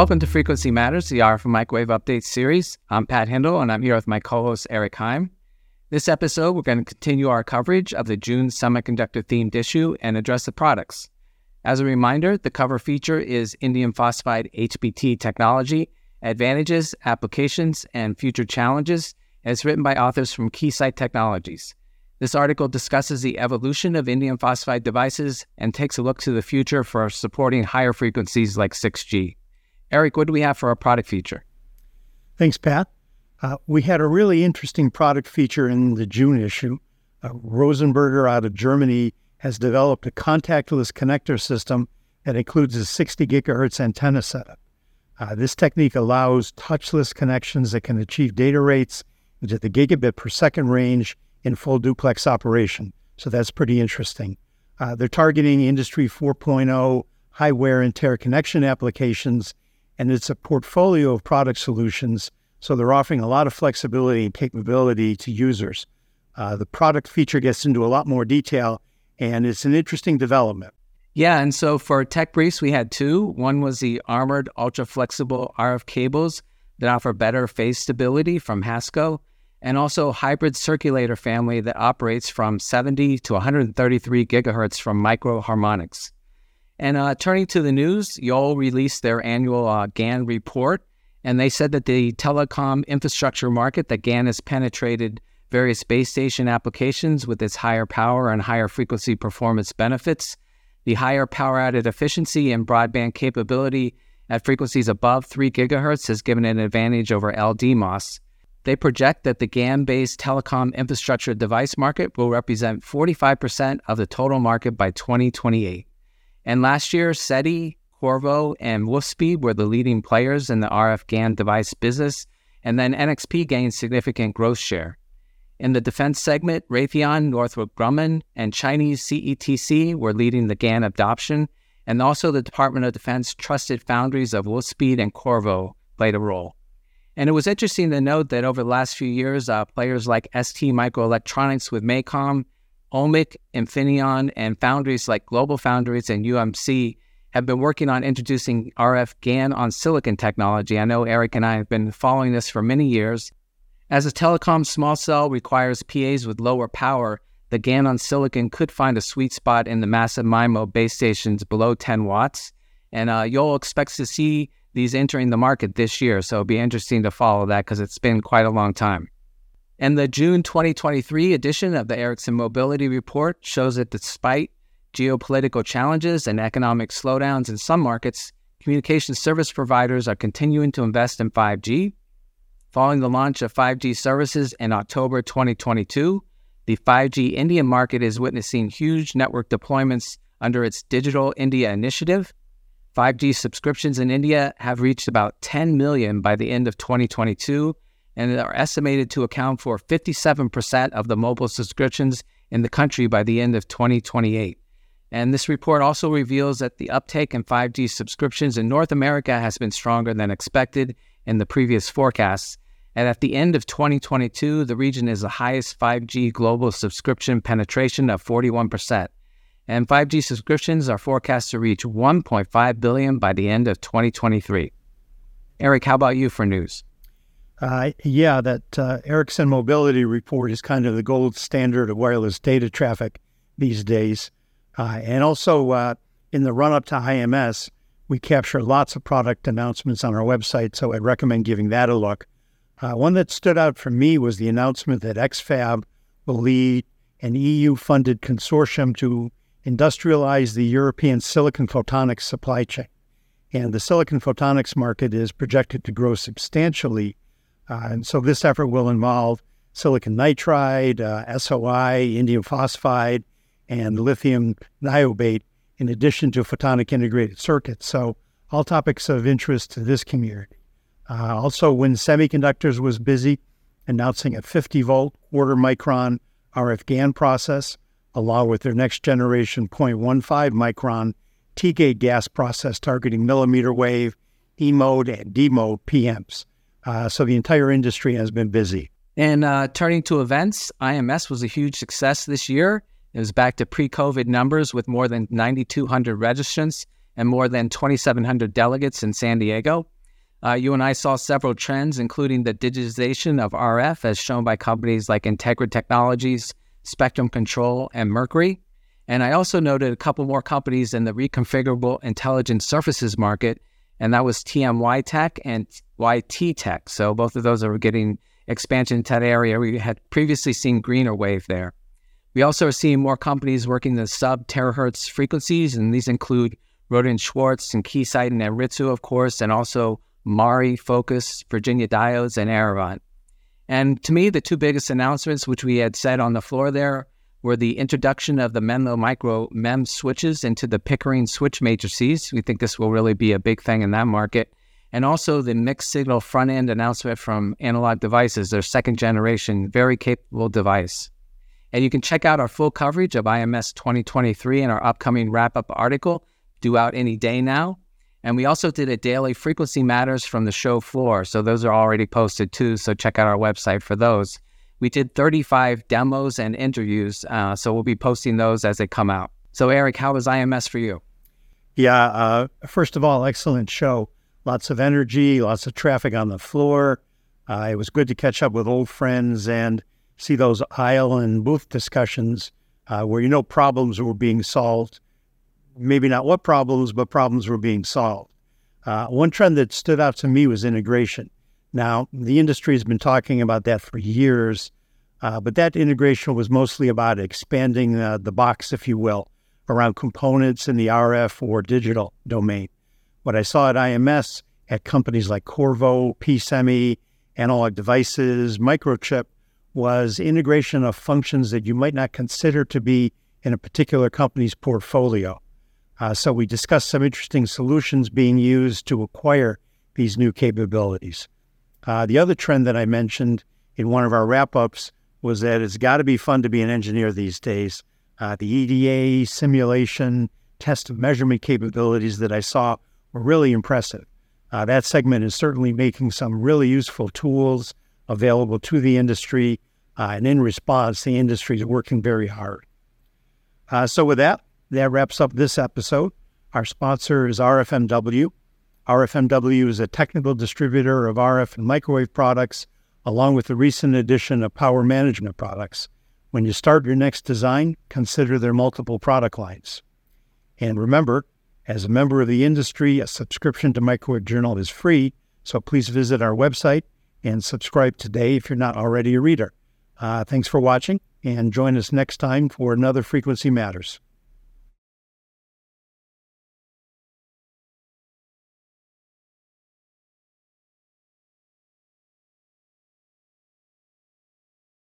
Welcome to Frequency Matters, the RF Microwave Update series. I'm Pat Hindle, and I'm here with my co host, Eric Higham. This episode, we're going to continue our coverage of the June semiconductor themed issue and address the products. As a reminder, the cover feature is indium phosphide HBT technology, advantages, applications, and future challenges, and it's written by authors from Keysight Technologies. This article discusses the evolution of indium phosphide devices and takes a look to the future for supporting higher frequencies like 6G. Eric, what do we have for our product feature? Thanks, Pat. Uh, we had a really interesting product feature in the June issue. Uh, Rosenberger out of Germany has developed a contactless connector system that includes a 60 gigahertz antenna setup. Uh, this technique allows touchless connections that can achieve data rates into the gigabit per second range in full duplex operation. So that's pretty interesting. Uh, they're targeting Industry 4.0 high wear and tear connection applications and it's a portfolio of product solutions. So they're offering a lot of flexibility and capability to users. Uh, the product feature gets into a lot more detail, and it's an interesting development. Yeah, and so for tech briefs, we had two. One was the armored ultra flexible RF cables that offer better phase stability from HASCO, and also hybrid circulator family that operates from 70 to 133 gigahertz from Micro Harmonics. And uh, turning to the news, Yole released their annual uh, GaN report, and they said that the telecom infrastructure market that GaN has penetrated various base station applications with its higher power and higher frequency performance benefits. The higher power added efficiency and broadband capability at frequencies above 3 gigahertz has given an advantage over LDMOS. They project that the GaN based telecom infrastructure device market will represent 45% of the total market by 2028. And last year, SEDI, Qorvo, and Wolfspeed were the leading players in the RF GaN device business, and then NXP gained significant growth share. In the defense segment, Raytheon, Northrop Grumman, and Chinese CETC were leading the GaN adoption, and also the Department of Defense trusted foundries of Wolfspeed and Qorvo played a role. And it was interesting to note that over the last few years, uh, players like ST Microelectronics with MACOM OMMIC, Infineon, and foundries like Global Foundries and UMC have been working on introducing RF GaN on silicon technology. I know Eric and I have been following this for many years. As a telecom small cell requires PAs with lower power, the GaN on silicon could find a sweet spot in the massive MIMO base stations below 10 watts. And uh, Yole expects to see these entering the market this year. So it'll be interesting to follow that because it's been quite a long time. And the June 2023 edition of the Ericsson Mobility Report shows that despite geopolitical challenges and economic slowdowns in some markets, communication service providers are continuing to invest in 5G. Following the launch of 5G services in October 2022, the 5G Indian market is witnessing huge network deployments under its Digital India initiative. 5G subscriptions in India have reached about 10 million by the end of 2022 and are estimated to account for 57% of the mobile subscriptions in the country by the end of 2028. And this report also reveals that the uptake in 5G subscriptions in North America has been stronger than expected in the previous forecasts. And at the end of 2022, the region is the highest 5G global subscription penetration of 41%. And 5G subscriptions are forecast to reach 1.5 billion by the end of 2023. Eric, how about you for news? Uh, yeah, that uh, Ericsson Mobility Report is kind of the gold standard of wireless data traffic these days. Uh, and also, uh, in the run up to IMS, we capture lots of product announcements on our website, so I'd recommend giving that a look. Uh, one that stood out for me was the announcement that XFAB will lead an EU funded consortium to industrialize the European silicon photonics supply chain. And the silicon photonics market is projected to grow substantially and so this effort will involve silicon nitride, uh, SOI, indium phosphide, and lithium niobate, in addition to photonic integrated circuits. So all topics of interest to this community. Uh, also, WIN Semiconductors was busy announcing a 50 volt quarter micron RF GaN process, along with their next generation 0.15 micron T gate GaAs process targeting millimeter wave, E mode, and D mode pHEMTs. Uh, so the entire industry has been busy. And uh, turning to events, IMS was a huge success this year. It was back to pre COVID numbers with more than 9,200 registrants and more than 2,700 delegates in San Diego. Uh, you and I saw several trends, including the digitization of RF, as shown by companies like Integra Technologies, Spectrum Control, and Mercury. And I also noted a couple more companies in the reconfigurable intelligent surfaces market, and that was TMY Tech and YT Tech. So both of those are getting expansion into that area. We had previously seen Greenerwave there. We also are seeing more companies working the sub terahertz frequencies, and these include Rohde and Schwarz and Keysight and Anritsu, of course, and also Maury, Focus, Virginia Diodes, and Eravant. And to me, the two biggest announcements, which we had said on the floor there, were the introduction of the Menlo Micro MEMS switches into the Pickering switch matrices. We think this will really be a big thing in that market. And also the mixed signal front end announcement from Analog Devices, their second generation, very capable device. And you can check out our full coverage of IMS 2023 in our upcoming wrap up article, due out any day now. And we also did a daily frequency matters from the show floor. So those are already posted too. So check out our website for those. We did 35 demos and interviews. Uh, so we'll be posting those as they come out. So, Eric, how was IMS for you? Yeah, uh, first of all, excellent show. Lots of energy, lots of traffic on the floor. Uh, it was good to catch up with old friends and see those aisle and booth discussions uh, where you know problems were being solved maybe not what problems, but problems were being solved. Uh, one trend that stood out to me was integration. Now, the industry has been talking about that for years, uh, but that integration was mostly about expanding uh, the box, if you will, around components in the RF or digital domain. What I saw at IMS at companies like Qorvo, pSemi, Analog Devices, Microchip was integration of functions that you might not consider to be in a particular company's portfolio. Uh, so we discussed some interesting solutions being used to acquire these new capabilities. Uh, the other trend that I mentioned in one of our wrap ups was that it's got to be fun to be an engineer these days. Uh, the EDA, simulation, test measurement capabilities that I saw were really impressive. Uh, that segment is certainly making some really useful tools available to the industry. Uh, and in response, the industry is working very hard. Uh, so, with that, that wraps up this episode. Our sponsor is RFMW. RFMW is a technical distributor of RF and microwave products, along with the recent addition of power management products. When you start your next design, consider their multiple product lines. And remember, as a member of the industry, a subscription to Microwave Journal is free, so please visit our website and subscribe today if you're not already a reader. Uh, thanks for watching, and join us next time for another Frequency Matters.